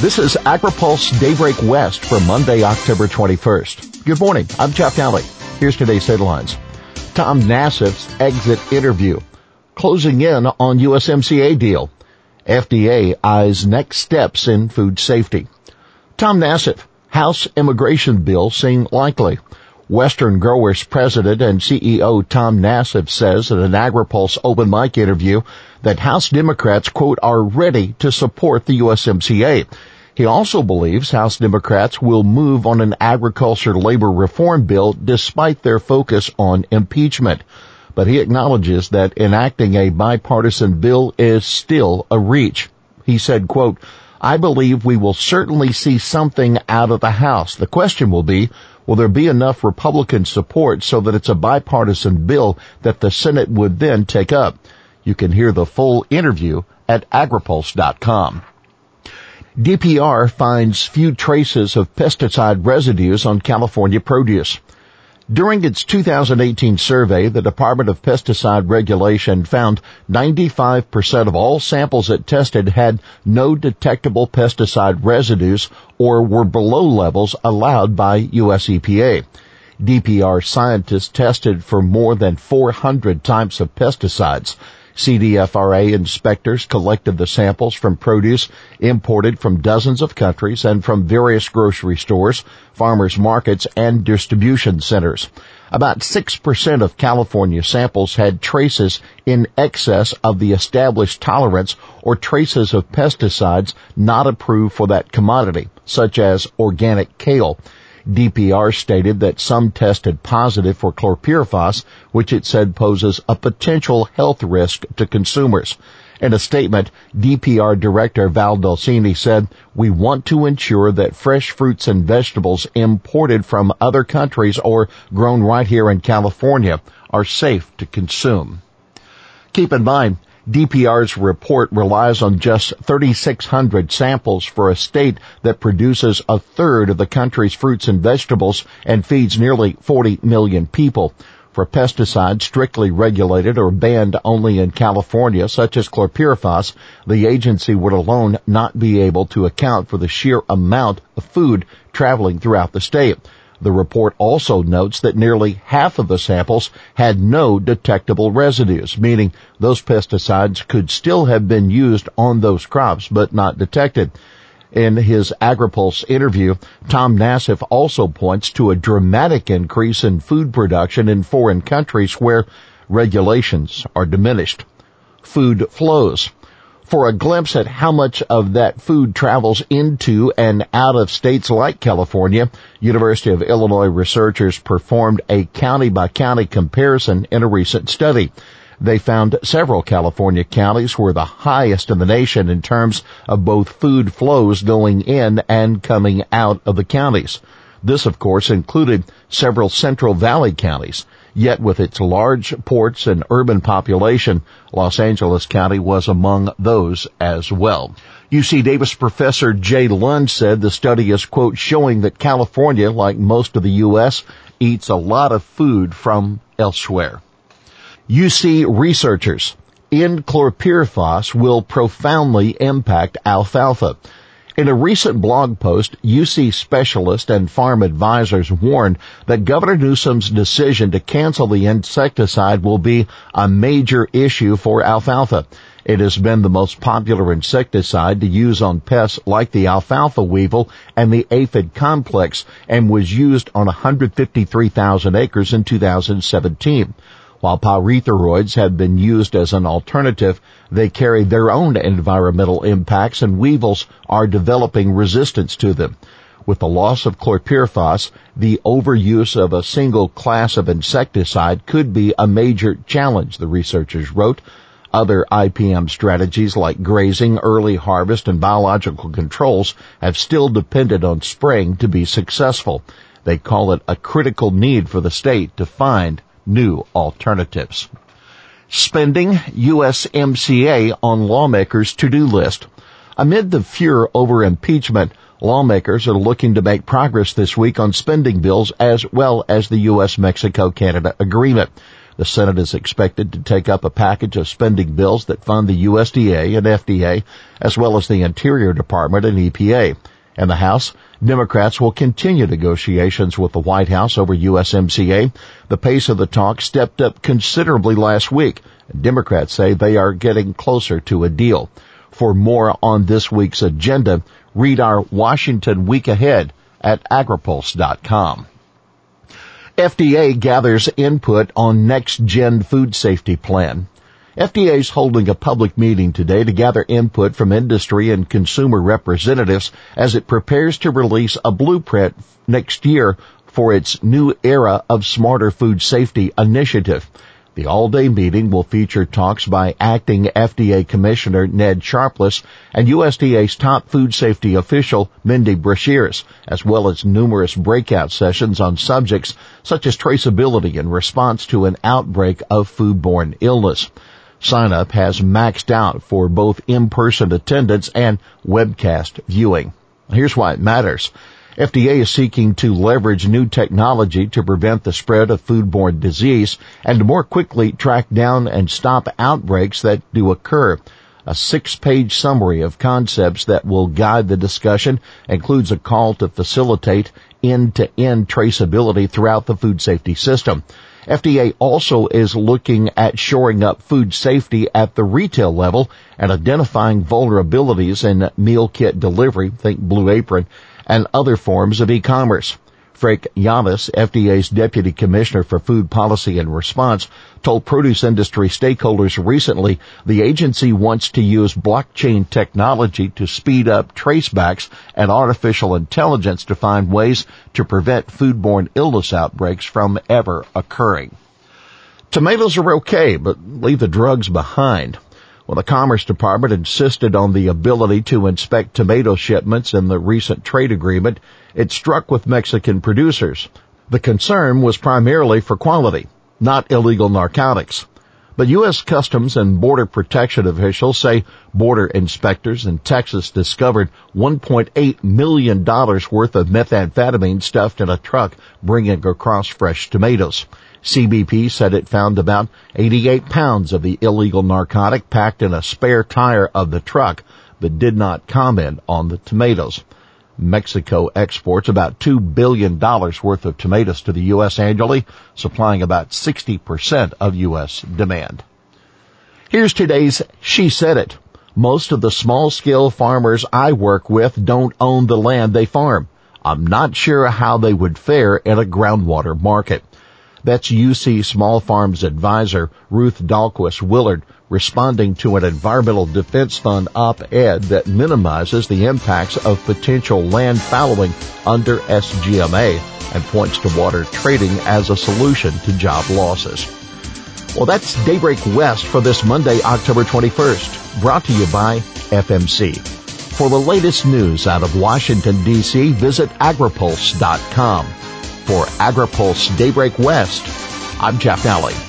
This is AgriPulse Daybreak West for Monday, October 21st. Good morning. I'm Jeff Nalley. Here's today's headlines. Tom Nassif's exit interview. Closing in on USMCA deal. FDA eyes next steps in food safety. Tom Nassif, House immigration bill seem likely. Western Growers President and CEO Tom Nassif says in an AgriPulse open mic interview that House Democrats, quote, are ready to support the USMCA. He also believes House Democrats will move on an agriculture labor reform bill despite their focus on impeachment. But he acknowledges that enacting a bipartisan bill is still a reach. He said, quote, I believe we will certainly see something out of the House. The question will be, will there be enough Republican support so that it's a bipartisan bill that the Senate would then take up? You can hear the full interview at agripulse.com. DPR finds few traces of pesticide residues on California produce. During its 2018 survey, the Department of Pesticide Regulation found 95% of all samples it tested had no detectable pesticide residues or were below levels allowed by US EPA. DPR scientists tested for more than 400 types of pesticides. CDFRA inspectors collected the samples from produce imported from dozens of countries and from various grocery stores, farmers markets, and distribution centers. About 6% of California samples had traces in excess of the established tolerance or traces of pesticides not approved for that commodity, such as organic kale. DPR stated that some tested positive for chlorpyrifos, which it said poses a potential health risk to consumers. In a statement, DPR Director Val Dolcini said, we want to ensure that fresh fruits and vegetables imported from other countries or grown right here in California are safe to consume. Keep in mind, DPR's report relies on just 3,600 samples for a state that produces a third of the country's fruits and vegetables and feeds nearly 40 million people. For pesticides strictly regulated or banned only in California, such as chlorpyrifos, the agency would alone not be able to account for the sheer amount of food traveling throughout the state. The report also notes that nearly half of the samples had no detectable residues, meaning those pesticides could still have been used on those crops but not detected. In his AgriPulse interview, Tom Nassif also points to a dramatic increase in food production in foreign countries where regulations are diminished. Food flows for a glimpse at how much of that food travels into and out of states like California, University of Illinois researchers performed a county by county comparison in a recent study. They found several California counties were the highest in the nation in terms of both food flows going in and coming out of the counties. This of course included several Central Valley counties. Yet with its large ports and urban population, Los Angeles County was among those as well. UC Davis professor Jay Lund said the study is quote showing that California, like most of the U.S., eats a lot of food from elsewhere. UC researchers in chlorpyrifos will profoundly impact alfalfa. In a recent blog post, UC specialist and farm advisors warned that Governor Newsom's decision to cancel the insecticide will be a major issue for alfalfa. It has been the most popular insecticide to use on pests like the alfalfa weevil and the aphid complex and was used on 153,000 acres in 2017. While pyrethroids have been used as an alternative, they carry their own environmental impacts and weevils are developing resistance to them. With the loss of chlorpyrifos, the overuse of a single class of insecticide could be a major challenge, the researchers wrote. Other IPM strategies like grazing, early harvest, and biological controls have still depended on spraying to be successful. They call it a critical need for the state to find new alternatives. Spending USMCA on lawmakers' to-do list. Amid the furor over impeachment, lawmakers are looking to make progress this week on spending bills as well as the U.S.-Mexico-Canada agreement. The Senate is expected to take up a package of spending bills that fund the USDA and FDA, as well as the Interior Department and EPA. In the House, Democrats will continue negotiations with the White House over USMCA. The pace of the talks stepped up considerably last week. Democrats say they are getting closer to a deal. For more on this week's agenda, read our Washington Week Ahead at agripulse.com. FDA gathers input on next gen food safety plan. FDA is holding a public meeting today to gather input from industry and consumer representatives as it prepares to release a blueprint next year for its new era of smarter food safety initiative. The all-day meeting will feature talks by acting FDA Commissioner Ned Sharpless and USDA's top food safety official Mindy Brashears, as well as numerous breakout sessions on subjects such as traceability in response to an outbreak of foodborne illness. Sign up has maxed out for both in-person attendance and webcast viewing. Here's why it matters. FDA is seeking to leverage new technology to prevent the spread of foodborne disease and to more quickly track down and stop outbreaks that do occur. A six-page summary of concepts that will guide the discussion includes a call to facilitate end-to-end traceability throughout the food safety system. FDA also is looking at shoring up food safety at the retail level and identifying vulnerabilities in meal kit delivery, think Blue Apron, and other forms of e-commerce. Frank Yiannas, FDA's Deputy Commissioner for Food Policy and Response, told produce industry stakeholders recently the agency wants to use blockchain technology to speed up tracebacks and artificial intelligence to find ways to prevent foodborne illness outbreaks from ever occurring. Tomatoes are okay, but leave the drugs behind. Well, the Commerce Department insisted on the ability to inspect tomato shipments in the recent trade agreement it struck with Mexican producers. The concern was primarily for quality, not illegal narcotics. But U.S. Customs and Border Protection officials say border inspectors in Texas discovered $1.8 million worth of methamphetamine stuffed in a truck bringing across fresh tomatoes. CBP said it found about 88 pounds of the illegal narcotic packed in a spare tire of the truck, but did not comment on the tomatoes. Mexico exports about $2 billion worth of tomatoes to the U.S. annually, supplying about 60% of U.S. demand. Here's today's She Said It. Most of the small scale farmers I work with don't own the land they farm. I'm not sure how they would fare in a groundwater market. That's UC Small Farms advisor Ruth Dahlquist Willard responding to an Environmental Defense Fund op-ed that minimizes the impacts of potential land fallowing under SGMA and points to water trading as a solution to job losses. Well, that's Daybreak West for this Monday, October 21st, brought to you by FMC. For the latest news out of Washington, D.C., visit agripulse.com. For AgriPulse Daybreak West, I'm Jeff Nalley.